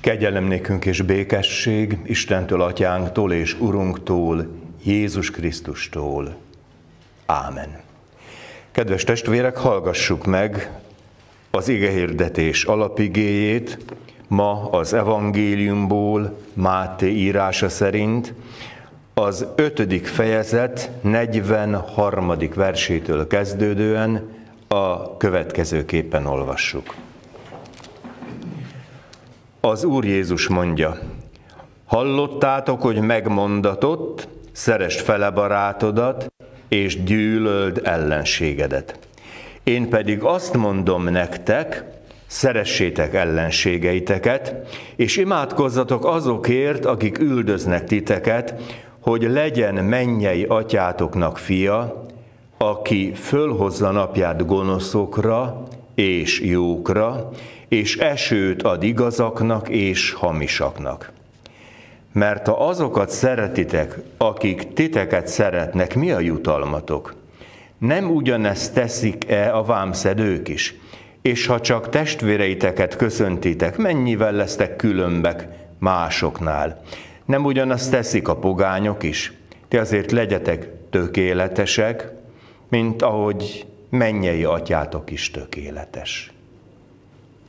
Kegyelem nékünk és békesség Istentől, Atyánktól és Urunktól, Jézus Krisztustól. Ámen. Kedves testvérek, hallgassuk meg az igehirdetés alapigéjét, ma az evangéliumból, Máté írása szerint, az ötödik fejezet 43. versétől kezdődően a következőképpen olvassuk. Az Úr Jézus mondja, hallottátok, hogy megmondatott, szerest fele barátodat, és gyűlöld ellenségedet. Én pedig azt mondom nektek, szeressétek ellenségeiteket, és imádkozzatok azokért, akik üldöznek titeket, hogy legyen mennyei atyátoknak fia, aki fölhozza napját gonoszokra és jókra, és esőt ad igazaknak és hamisaknak. Mert ha azokat szeretitek, akik titeket szeretnek, mi a jutalmatok? Nem ugyanezt teszik-e a vámszedők is? És ha csak testvéreiteket köszöntitek, mennyivel lesztek különbek másoknál? Nem ugyanazt teszik a pogányok is? Ti azért legyetek tökéletesek, mint ahogy mennyei atyátok is tökéletes.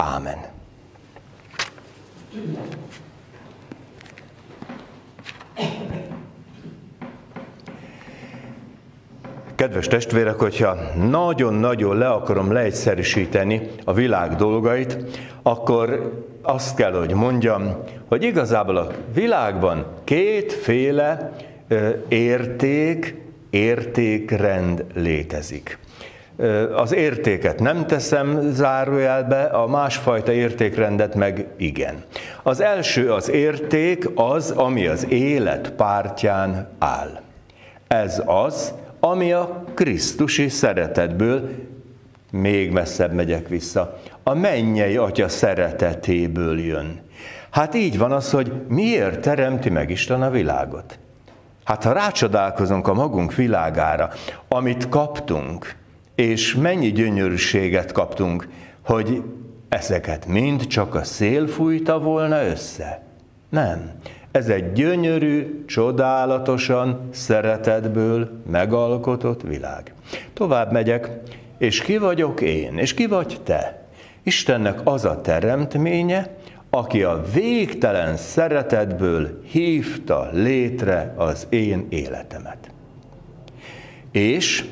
Ámen. Kedves testvérek, hogyha nagyon-nagyon le akarom leegyszerűsíteni a világ dolgait, akkor azt kell, hogy mondjam, hogy igazából a világban kétféle érték, értékrend létezik. Az értéket nem teszem zárójelbe, a másfajta értékrendet meg igen. Az első az érték az, ami az élet pártján áll. Ez az, ami a Krisztusi szeretetből, még messzebb megyek vissza, a mennyei atya szeretetéből jön. Hát így van az, hogy miért teremti meg Isten a világot? Hát ha rácsodálkozunk a magunk világára, amit kaptunk, és mennyi gyönyörűséget kaptunk, hogy ezeket mind csak a szél fújta volna össze. Nem. Ez egy gyönyörű, csodálatosan, szeretetből megalkotott világ. Tovább megyek, és ki vagyok én, és ki vagy te? Istennek az a teremtménye, aki a végtelen szeretetből hívta létre az én életemet. És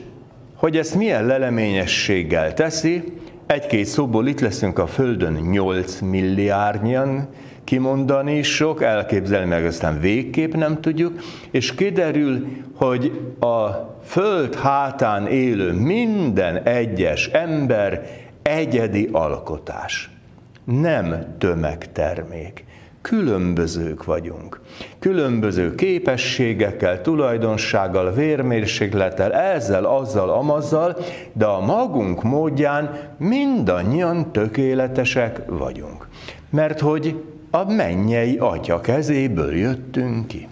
hogy ezt milyen leleményességgel teszi, egy-két szóból itt leszünk a Földön 8 milliárdnyian, kimondani sok, elképzelni meg aztán végképp nem tudjuk, és kiderül, hogy a Föld hátán élő minden egyes ember egyedi alkotás, nem tömegtermék különbözők vagyunk. Különböző képességekkel, tulajdonsággal, vérmérséklettel, ezzel, azzal, amazzal, de a magunk módján mindannyian tökéletesek vagyunk. Mert hogy a mennyei atya kezéből jöttünk ki.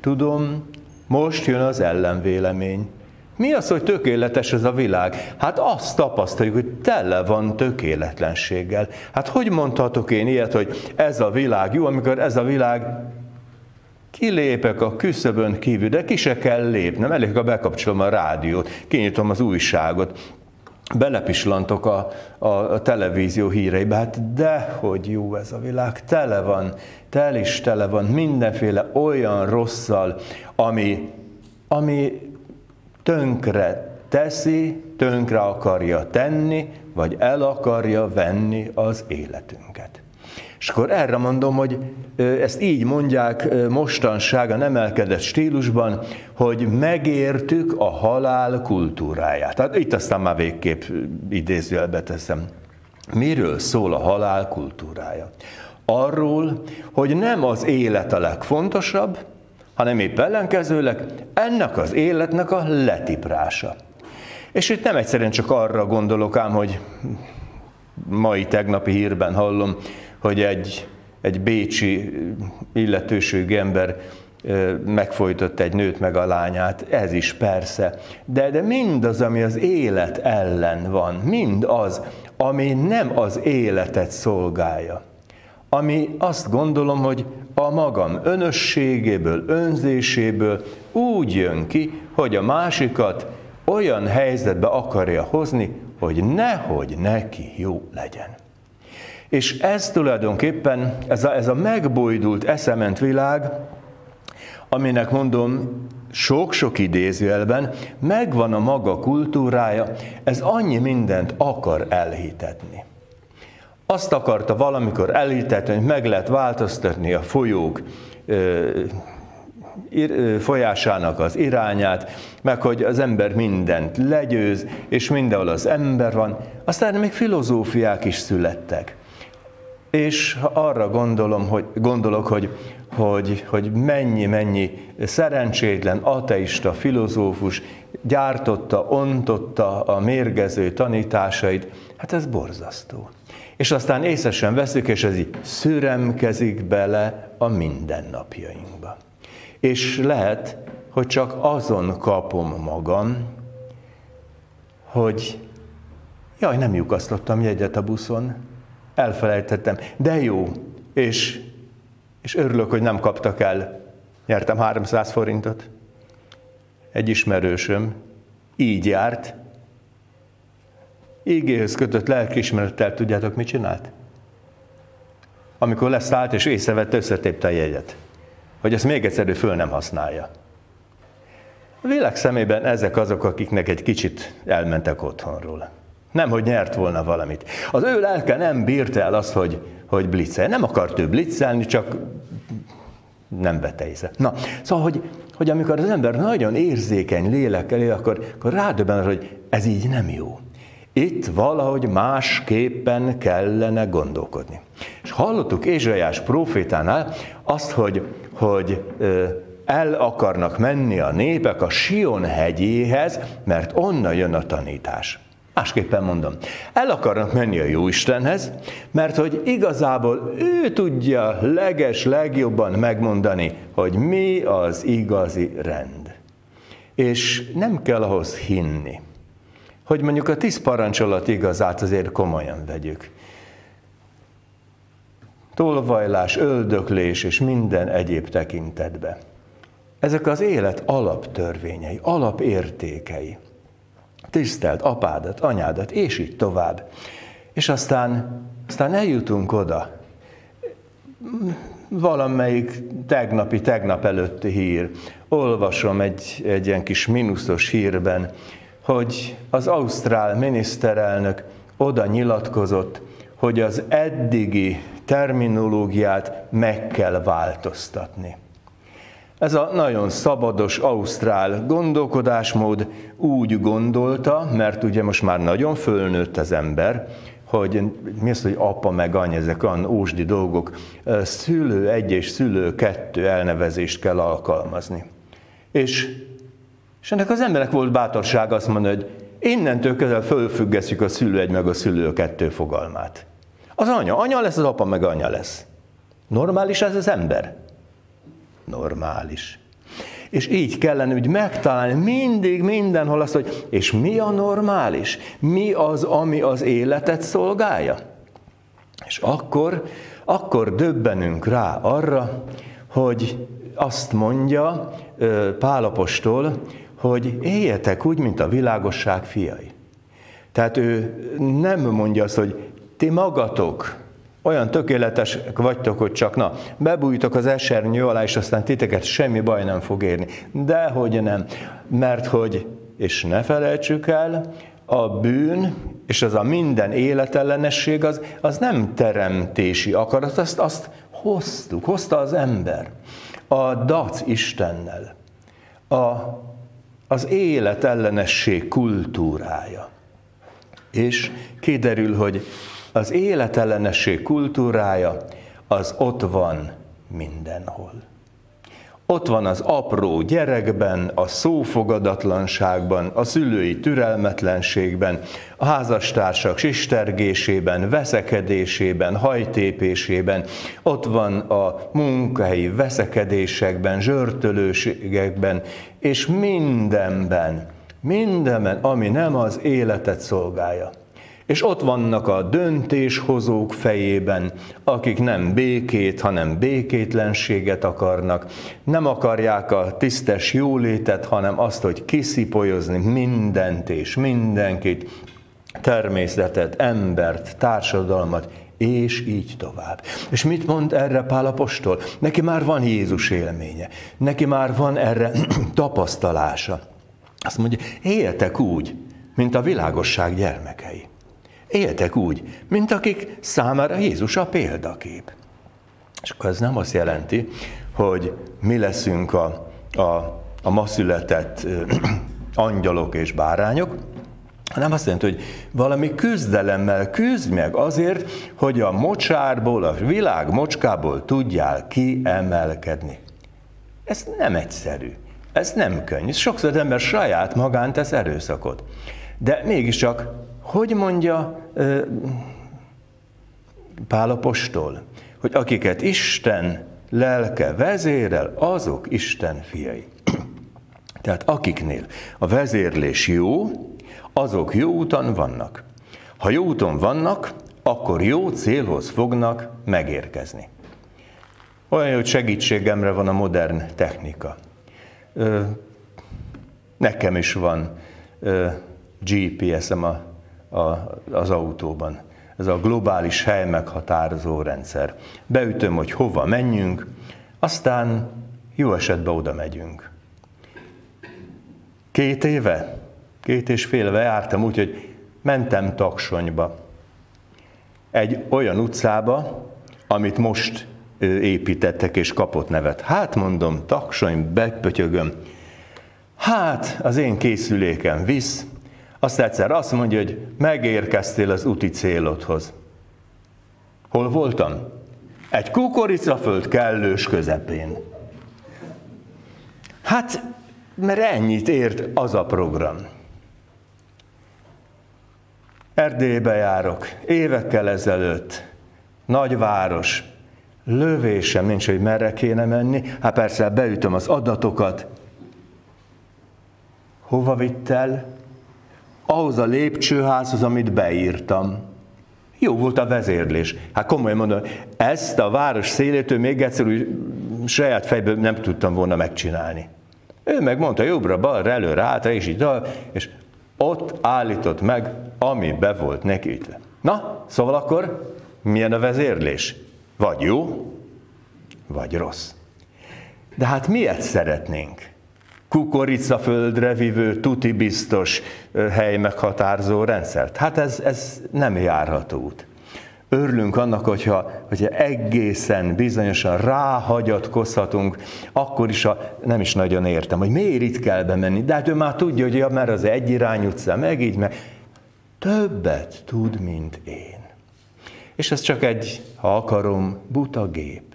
Tudom, most jön az ellenvélemény. Mi az, hogy tökéletes ez a világ? Hát azt tapasztaljuk, hogy tele van tökéletlenséggel. Hát hogy mondhatok én ilyet, hogy ez a világ jó, amikor ez a világ kilépek a küszöbön kívül, de ki se kell lépnem, elég, ha bekapcsolom a rádiót, kinyitom az újságot, belepislantok a, a, a televízió híreibe, hát de hogy jó ez a világ, tele van, tel is tele van mindenféle olyan rosszal, ami, ami tönkre teszi, tönkre akarja tenni, vagy el akarja venni az életünket. És akkor erre mondom, hogy ezt így mondják mostanság a nemelkedett stílusban, hogy megértük a halál kultúráját. Tehát itt aztán már végképp idézőjelbe teszem. Miről szól a halál kultúrája? Arról, hogy nem az élet a legfontosabb, hanem épp ellenkezőleg ennek az életnek a letiprása. És itt nem egyszerűen csak arra gondolok ám, hogy mai tegnapi hírben hallom, hogy egy, egy bécsi illetőségű ember megfojtott egy nőt meg a lányát, ez is persze. De, de mindaz, ami az élet ellen van, mind az, ami nem az életet szolgálja, ami azt gondolom, hogy a magam önösségéből, önzéséből úgy jön ki, hogy a másikat olyan helyzetbe akarja hozni, hogy nehogy neki jó legyen. És ez tulajdonképpen, ez a, ez a megbojdult eszement világ, aminek mondom, sok-sok idézőjelben megvan a maga kultúrája, ez annyi mindent akar elhitetni. Azt akarta valamikor elhitetni, hogy meg lehet változtatni a folyók folyásának az irányát, meg hogy az ember mindent legyőz, és mindenhol az ember van. Aztán még filozófiák is születtek. És arra gondolom, hogy, gondolok, hogy, hogy, hogy mennyi-mennyi szerencsétlen ateista filozófus gyártotta, ontotta a mérgező tanításait, hát ez borzasztó. És aztán észesen veszük, és ez így szüremkezik bele a mindennapjainkba. És lehet, hogy csak azon kapom magam, hogy jaj, nem lyukasztottam jegyet a buszon, elfelejtettem, de jó, és, és örülök, hogy nem kaptak el. Nyertem 300 forintot. Egy ismerősöm így járt, ígéhez kötött lelkiismerettel tudjátok, mit csinált? Amikor leszállt és észrevette, összetépte a jegyet hogy ezt még egyszer föl nem használja. A világ szemében ezek azok, akiknek egy kicsit elmentek otthonról. Nem, hogy nyert volna valamit. Az ő lelke nem bírta el azt, hogy, hogy blitzel. Nem akart ő blitzelni, csak nem vette észre. Na, szóval, hogy, hogy amikor az ember nagyon érzékeny lélekkel él, akkor, akkor rádöbben, hogy ez így nem jó. Itt valahogy másképpen kellene gondolkodni. És hallottuk Ézsaiás profétánál azt, hogy, hogy el akarnak menni a népek a Sion hegyéhez, mert onnan jön a tanítás. Másképpen mondom, el akarnak menni a Jóistenhez, mert hogy igazából ő tudja leges, legjobban megmondani, hogy mi az igazi rend. És nem kell ahhoz hinni hogy mondjuk a tíz parancsolat igazát azért komolyan vegyük. Tolvajlás, öldöklés és minden egyéb tekintetbe. Ezek az élet alaptörvényei, alapértékei. Tisztelt apádat, anyádat, és így tovább. És aztán, aztán eljutunk oda. Valamelyik tegnapi, tegnap előtti hír. Olvasom egy, egy ilyen kis mínuszos hírben, hogy az ausztrál miniszterelnök oda nyilatkozott, hogy az eddigi terminológiát meg kell változtatni. Ez a nagyon szabados ausztrál gondolkodásmód úgy gondolta, mert ugye most már nagyon fölnőtt az ember, hogy mi az, hogy apa meg anya, ezek olyan ósdi dolgok, szülő egy és szülő kettő elnevezést kell alkalmazni. És és ennek az emberek volt bátorság azt mondani, hogy innentől kezdve fölfüggesztjük a szülő egy meg a szülő kettő fogalmát. Az anya, anya lesz, az apa meg anya lesz. Normális ez az ember? Normális. És így kellene úgy megtalálni mindig, mindenhol azt, hogy és mi a normális? Mi az, ami az életet szolgálja? És akkor, akkor döbbenünk rá arra, hogy azt mondja Pálapostól, hogy éljetek úgy, mint a világosság fiai. Tehát ő nem mondja azt, hogy ti magatok olyan tökéletesek vagytok, hogy csak na, bebújtok az esernyő alá, és aztán titeket semmi baj nem fog érni. De hogy nem, mert hogy, és ne felejtsük el, a bűn és az a minden életellenesség az, az nem teremtési akarat, azt, azt hoztuk, hozta az ember. A dac Istennel, a az életellenesség kultúrája. És kiderül, hogy az életellenesség kultúrája az ott van mindenhol. Ott van az apró gyerekben, a szófogadatlanságban, a szülői türelmetlenségben, a házastársak sistergésében, veszekedésében, hajtépésében, ott van a munkahelyi veszekedésekben, zsörtölőségekben, és mindenben, mindenben, ami nem az életet szolgálja. És ott vannak a döntéshozók fejében, akik nem békét, hanem békétlenséget akarnak. Nem akarják a tisztes jólétet, hanem azt, hogy kiszipolyozni mindent és mindenkit, természetet, embert, társadalmat, és így tovább. És mit mond erre Pál apostol? Neki már van Jézus élménye, neki már van erre tapasztalása. Azt mondja, éljetek úgy, mint a világosság gyermekei. Éltek úgy, mint akik számára Jézus a példakép. És akkor ez nem azt jelenti, hogy mi leszünk a, a, a ma született angyalok és bárányok, hanem azt jelenti, hogy valami küzdelemmel küzd meg azért, hogy a mocsárból, a világ mocskából tudjál kiemelkedni. Ez nem egyszerű, ez nem könnyű. Sokszor az ember saját magán tesz erőszakot. De mégiscsak, hogy mondja Pálapostól, hogy akiket Isten lelke vezérel, azok Isten fiai. Tehát akiknél a vezérlés jó, azok jó úton vannak. Ha jó úton vannak, akkor jó célhoz fognak megérkezni. Olyan, hogy segítségemre van a modern technika. Nekem is van GPS-em a, a, az autóban. Ez a globális hely meghatározó rendszer. Beütöm, hogy hova menjünk, aztán jó esetben oda megyünk. Két éve Két és fél éve jártam úgy, hogy mentem Taksonyba. Egy olyan utcába, amit most építettek és kapott nevet. Hát mondom, Taksony, bepötyögöm. Hát, az én készülékem visz, azt egyszer azt mondja, hogy megérkeztél az úti célodhoz. Hol voltam? Egy kukoricaföld kellős közepén. Hát, mert ennyit ért az a program. Erdélybe járok, évekkel ezelőtt, nagyváros, lövésem nincs, hogy merre kéne menni, hát persze beütöm az adatokat. Hova vitt el? Ahhoz a lépcsőházhoz, amit beírtam. Jó volt a vezérlés. Hát komolyan mondom, ezt a város szélétől még egyszer úgy saját fejből nem tudtam volna megcsinálni. Ő megmondta jobbra, balra, előre, hátra, és így, és ott állított meg, ami be volt neki. Na, szóval akkor milyen a vezérlés? Vagy jó, vagy rossz. De hát miért szeretnénk? Kukoricaföldre vívő, tuti biztos hely meghatározó rendszert. Hát ez, ez nem járható út. Örülünk annak, hogyha, hogyha egészen bizonyosan ráhagyatkozhatunk, akkor is a, nem is nagyon értem, hogy miért itt kell bemenni. De hát ő már tudja, hogy ja, mert az egy irány utca, meg így, meg többet tud, mint én. És ez csak egy, ha akarom, buta gép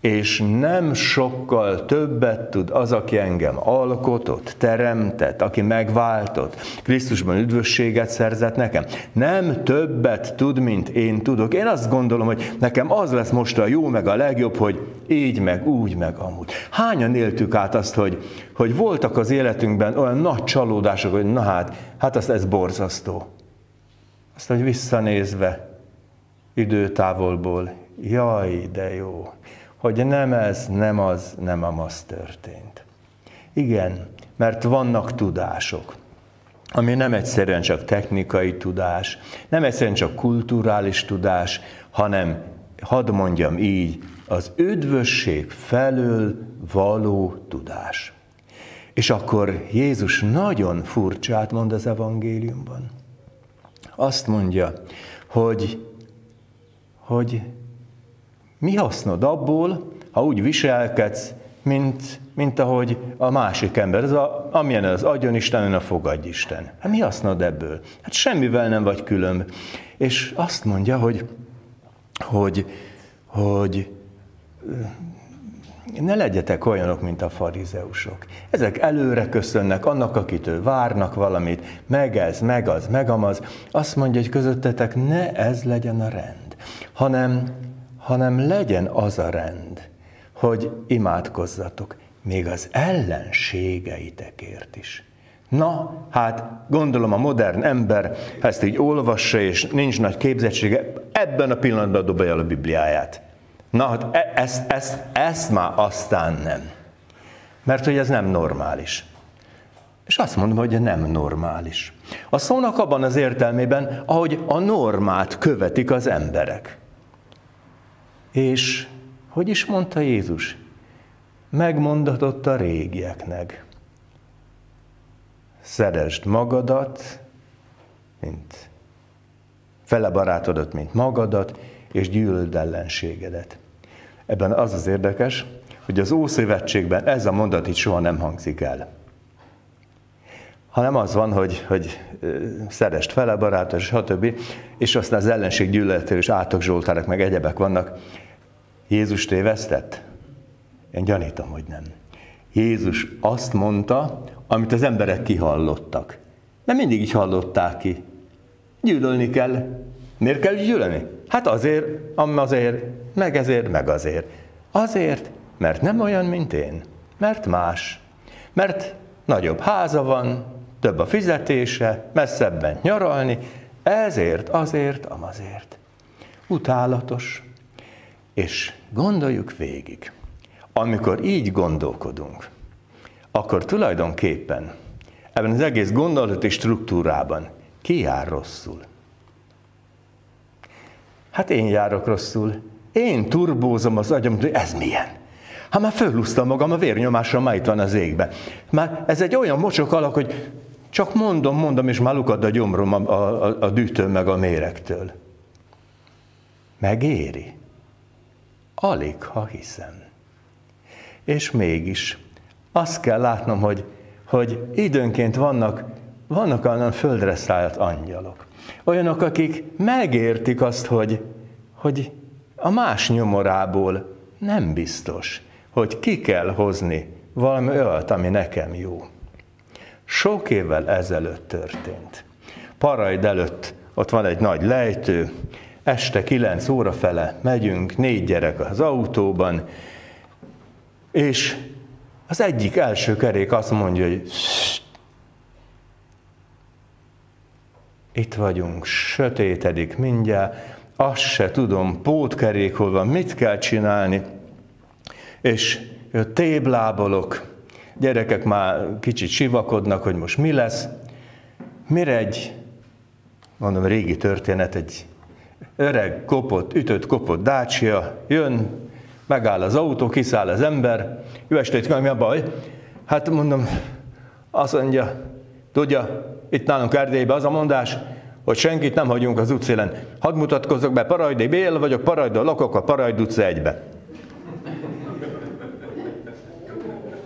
és nem sokkal többet tud az, aki engem alkotott, teremtett, aki megváltott, Krisztusban üdvösséget szerzett nekem. Nem többet tud, mint én tudok. Én azt gondolom, hogy nekem az lesz most a jó, meg a legjobb, hogy így, meg úgy, meg amúgy. Hányan éltük át azt, hogy, hogy voltak az életünkben olyan nagy csalódások, hogy na hát, hát azt ez borzasztó. Azt, hogy visszanézve időtávolból, jaj, de jó hogy nem ez, nem az, nem az történt. Igen, mert vannak tudások, ami nem egyszerűen csak technikai tudás, nem egyszerűen csak kulturális tudás, hanem, hadd mondjam így, az üdvösség felől való tudás. És akkor Jézus nagyon furcsát mond az evangéliumban. Azt mondja, hogy, hogy mi hasznod abból, ha úgy viselkedsz, mint, mint ahogy a másik ember, ez a, amilyen az adjon Isten, a fogadj Isten. Hát mi hasznod ebből? Hát semmivel nem vagy külön. És azt mondja, hogy, hogy, hogy ne legyetek olyanok, mint a farizeusok. Ezek előre köszönnek annak, akitől várnak valamit, meg ez, meg az, meg amaz. Azt mondja, hogy közöttetek ne ez legyen a rend, hanem hanem legyen az a rend, hogy imádkozzatok még az ellenségeitekért is. Na, hát gondolom a modern ember ezt így olvassa, és nincs nagy képzettsége, ebben a pillanatban dobja el a Bibliáját. Na, hát e- ezt, ezt, ezt már aztán nem. Mert hogy ez nem normális. És azt mondom, hogy nem normális. A szónak abban az értelmében, ahogy a normát követik az emberek. És hogy is mondta Jézus? Megmondatott a régieknek. Szeresd magadat, mint fele barátodat, mint magadat, és gyűlöld ellenségedet. Ebben az az érdekes, hogy az Ószövetségben ez a mondat itt soha nem hangzik el. Hanem az van, hogy, hogy szerest fele barátos, stb. És aztán az ellenség gyűlöletéről is átok zsoltárok, meg egyebek vannak. Jézus tévesztett? Én gyanítom, hogy nem. Jézus azt mondta, amit az emberek kihallottak. Nem mindig így hallották ki. Gyűlölni kell. Miért kell gyűlölni? Hát azért, azért, meg ezért, meg azért. Azért, mert nem olyan, mint én. Mert más. Mert nagyobb háza van, több a fizetése, messzebben nyaralni, ezért, azért, amazért. Utálatos. És gondoljuk végig, amikor így gondolkodunk, akkor tulajdonképpen ebben az egész gondolati struktúrában ki jár rosszul? Hát én járok rosszul. Én turbózom az agyam, hogy ez milyen? Hát már fölhúztam magam, a vérnyomásom már itt van az égbe. Már ez egy olyan mocsok alak, hogy csak mondom, mondom, és már lukad a gyomrom a, a, a dűtől meg a méregtől. Megéri? Alig, ha hiszem. És mégis azt kell látnom, hogy, hogy időnként vannak, vannak olyan földre szállt angyalok. Olyanok, akik megértik azt, hogy, hogy a más nyomorából nem biztos, hogy ki kell hozni valami olyat, ami nekem jó. Sok évvel ezelőtt történt. Parajd előtt ott van egy nagy lejtő, este 9 óra fele megyünk, négy gyerek az autóban, és az egyik első kerék azt mondja, hogy itt vagyunk, sötétedik mindjárt, azt se tudom, pótkerék hol van, mit kell csinálni, és téblábolok, gyerekek már kicsit sivakodnak, hogy most mi lesz, mire egy, mondom, régi történet, egy öreg, kopott, ütött, kopott dácsia, jön, megáll az autó, kiszáll az ember, jó estét, mi a baj? Hát mondom, azt mondja, tudja, itt nálunk Erdélyben az a mondás, hogy senkit nem hagyunk az útszélen. Hadd mutatkozzak be, Parajdi Bél vagyok, Parajda lakok a Parajd utca egybe.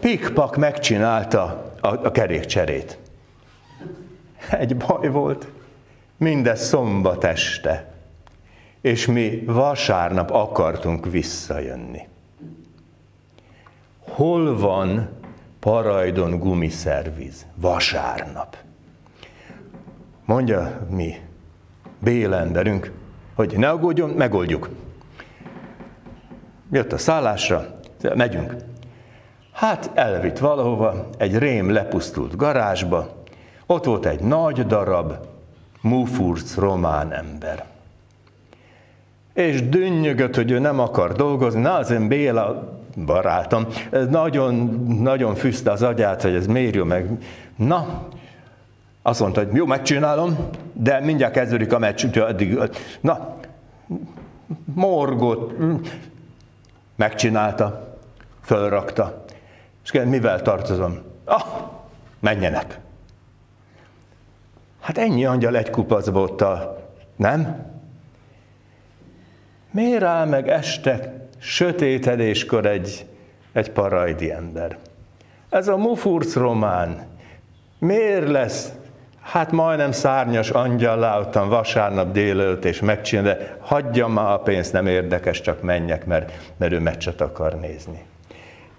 Pikpak megcsinálta a, a kerékcserét. Egy baj volt, mindez szombat este, és mi vasárnap akartunk visszajönni. Hol van Parajdon gumiszerviz? Vasárnap. Mondja mi, Béla emberünk, hogy ne aggódjon, megoldjuk. Jött a szállásra, megyünk. Hát elvitt valahova, egy rém lepusztult garázsba, ott volt egy nagy darab, mufurc román ember. És dünnyögött, hogy ő nem akar dolgozni. Az én Béla barátom, ez nagyon, nagyon fűzte az agyát, hogy ez jó meg. Na, azt mondta, hogy jó, megcsinálom, de mindjárt kezdődik a meccs, úgyhogy addig, na, morgott, megcsinálta, fölrakta. És kérdez, mivel tartozom? Ah, menjenek. Hát ennyi angyal egy kupacba ott a, nem? Miért áll meg este sötétedéskor egy, egy parajdi ember? Ez a mufurc román. Miért lesz Hát majdnem szárnyas angyal láttam vasárnap délelőtt, és megcsinál, de hagyjam már a pénzt, nem érdekes, csak menjek, mert, mert ő meccset akar nézni.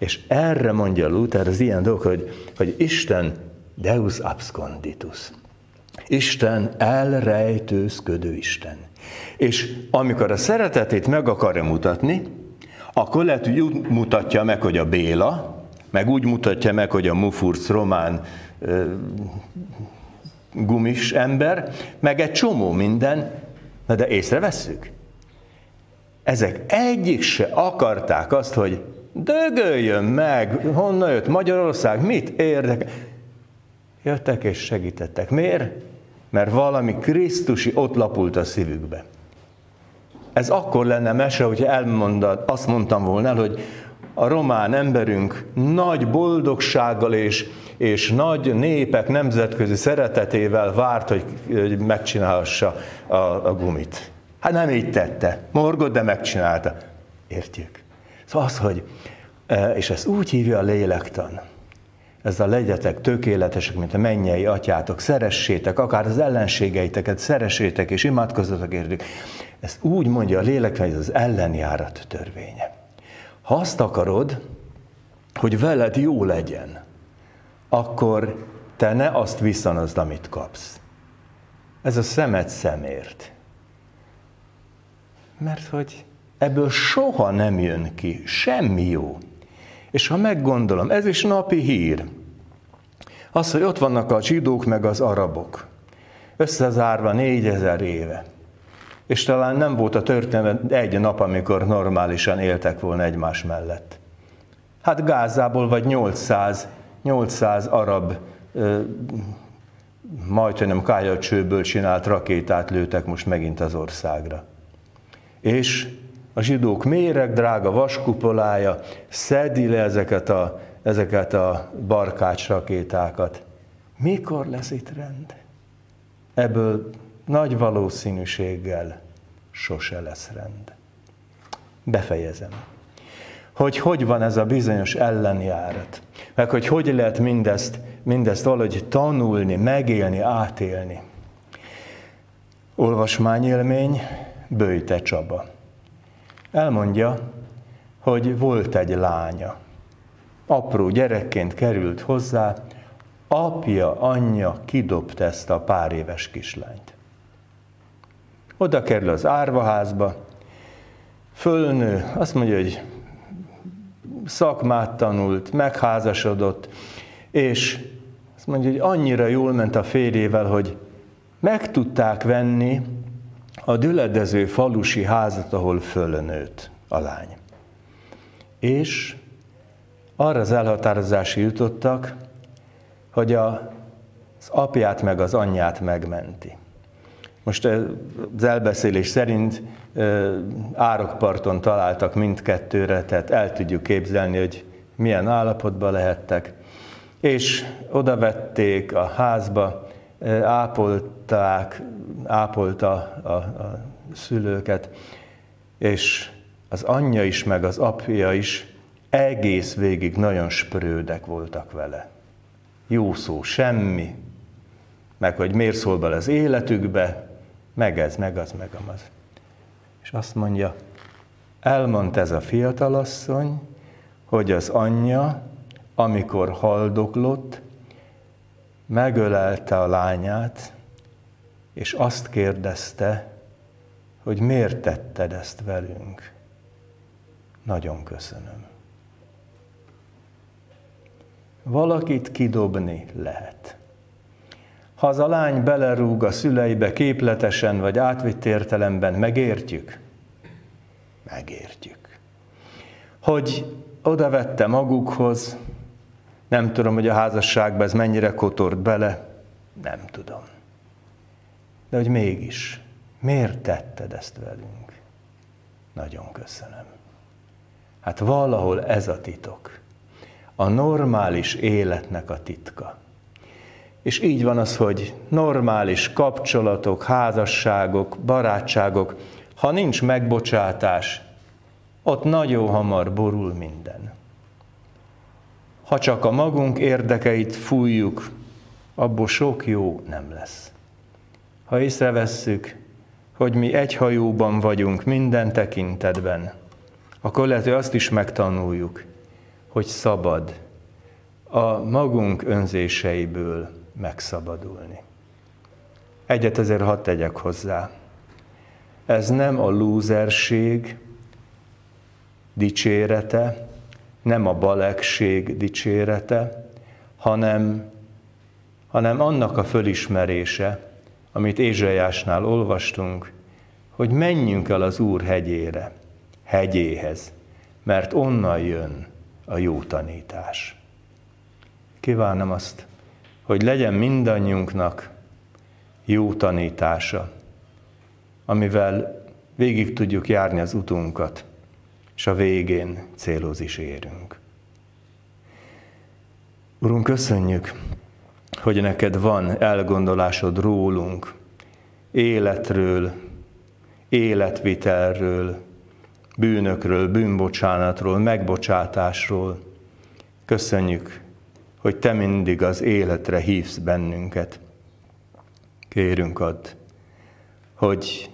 És erre mondja Luther az ilyen dolgok, hogy, hogy Isten Deus absconditus. Isten elrejtőzködő Isten. És amikor a szeretetét meg akarja mutatni, akkor lehet, hogy úgy mutatja meg, hogy a Béla, meg úgy mutatja meg, hogy a Mufurc román gumis ember, meg egy csomó minden, na de észrevesszük? Ezek egyik se akarták azt, hogy dögöljön meg, honnan jött Magyarország, mit érdekel. Jöttek és segítettek. Miért? Mert valami Krisztusi ott lapult a szívükbe. Ez akkor lenne mese, hogyha elmondad, azt mondtam volna el, hogy a román emberünk nagy boldogsággal és, és nagy népek nemzetközi szeretetével várt, hogy, hogy megcsinálhassa a, a gumit. Hát nem így tette. Morgott, de megcsinálta. Értjük? Szóval az, hogy, e, és ezt úgy hívja a lélektan, ez a legyetek tökéletesek, mint a mennyei atyátok, szeressétek, akár az ellenségeiteket, szeressétek és imádkozzatok értük. Ezt úgy mondja a lélektan, hogy ez az ellenjárat törvénye. Ha azt akarod, hogy veled jó legyen, akkor te ne azt viszonozd, amit kapsz. Ez a szemed szemért. Mert hogy ebből soha nem jön ki semmi jó. És ha meggondolom, ez is napi hír. Az, hogy ott vannak a zsidók meg az arabok, összezárva négyezer éve. És talán nem volt a történet egy nap, amikor normálisan éltek volna egymás mellett. Hát Gázából vagy 800, 800 arab majdnem kájacsőből csinált rakétát lőtek most megint az országra. És a zsidók méreg drága vaskupolája szedi le ezeket a, ezeket a barkács rakétákat. Mikor lesz itt rend? Ebből nagy valószínűséggel sose lesz rend. Befejezem. Hogy hogy van ez a bizonyos ellenjárat, meg hogy hogy lehet mindezt, mindezt valahogy tanulni, megélni, átélni. Olvasmányélmény, Bőjte Csaba. Elmondja, hogy volt egy lánya. Apró gyerekként került hozzá, apja, anyja kidobta ezt a pár éves kislányt. Oda kerül az árvaházba, fölnő, azt mondja, hogy szakmát tanult, megházasodott, és azt mondja, hogy annyira jól ment a férjével, hogy meg tudták venni a düledező falusi házat, ahol fölnőtt a lány. És arra az elhatározásra jutottak, hogy a, az apját meg az anyját megmenti. Most az elbeszélés szerint árokparton találtak mindkettőre, tehát el tudjuk képzelni, hogy milyen állapotban lehettek. És oda vették a házba, ápolták, ápolta a, a szülőket, és az anyja is, meg az apja is egész végig nagyon sprődek voltak vele. Jó szó, semmi, meg hogy miért szól bele az életükbe, meg ez, meg az, meg az. És azt mondja, elmondta ez a fiatalasszony, hogy az anyja, amikor haldoklott, megölelte a lányát, és azt kérdezte, hogy miért tetted ezt velünk. Nagyon köszönöm. Valakit kidobni lehet. Ha az a lány belerúg a szüleibe képletesen vagy átvitt értelemben, megértjük? Megértjük. Hogy oda vette magukhoz, nem tudom, hogy a házasságban ez mennyire kotort bele, nem tudom. De hogy mégis, miért tetted ezt velünk? Nagyon köszönöm. Hát valahol ez a titok. A normális életnek a titka. És így van az, hogy normális kapcsolatok, házasságok, barátságok, ha nincs megbocsátás, ott nagyon hamar borul minden. Ha csak a magunk érdekeit fújjuk, abból sok jó nem lesz. Ha észrevesszük, hogy mi egy hajóban vagyunk minden tekintetben, akkor lehet, hogy azt is megtanuljuk, hogy szabad a magunk önzéseiből megszabadulni. Egyet ezért hadd tegyek hozzá. Ez nem a lúzerség dicsérete, nem a balegség dicsérete, hanem, hanem annak a fölismerése, amit Ézsajásnál olvastunk, hogy menjünk el az Úr hegyére, hegyéhez, mert onnan jön a jó tanítás. Kívánom azt, hogy legyen mindannyiunknak jó tanítása, amivel végig tudjuk járni az utunkat, és a végén célhoz is érünk. Urunk, köszönjük, hogy neked van elgondolásod rólunk, életről, életvitelről, bűnökről, bűnbocsánatról, megbocsátásról. Köszönjük, hogy Te mindig az életre hívsz bennünket. Kérünk add, hogy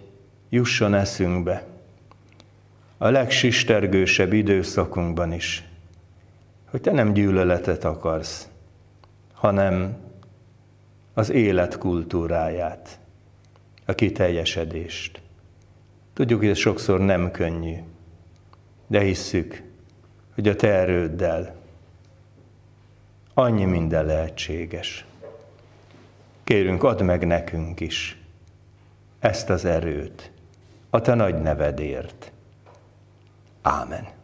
jusson eszünkbe a legsistergősebb időszakunkban is, hogy Te nem gyűlöletet akarsz, hanem az élet kultúráját, a kiteljesedést. Tudjuk, hogy ez sokszor nem könnyű, de hisszük, hogy a Te erőddel annyi minden lehetséges. Kérünk, add meg nekünk is ezt az erőt, a Te nagy nevedért. Amen.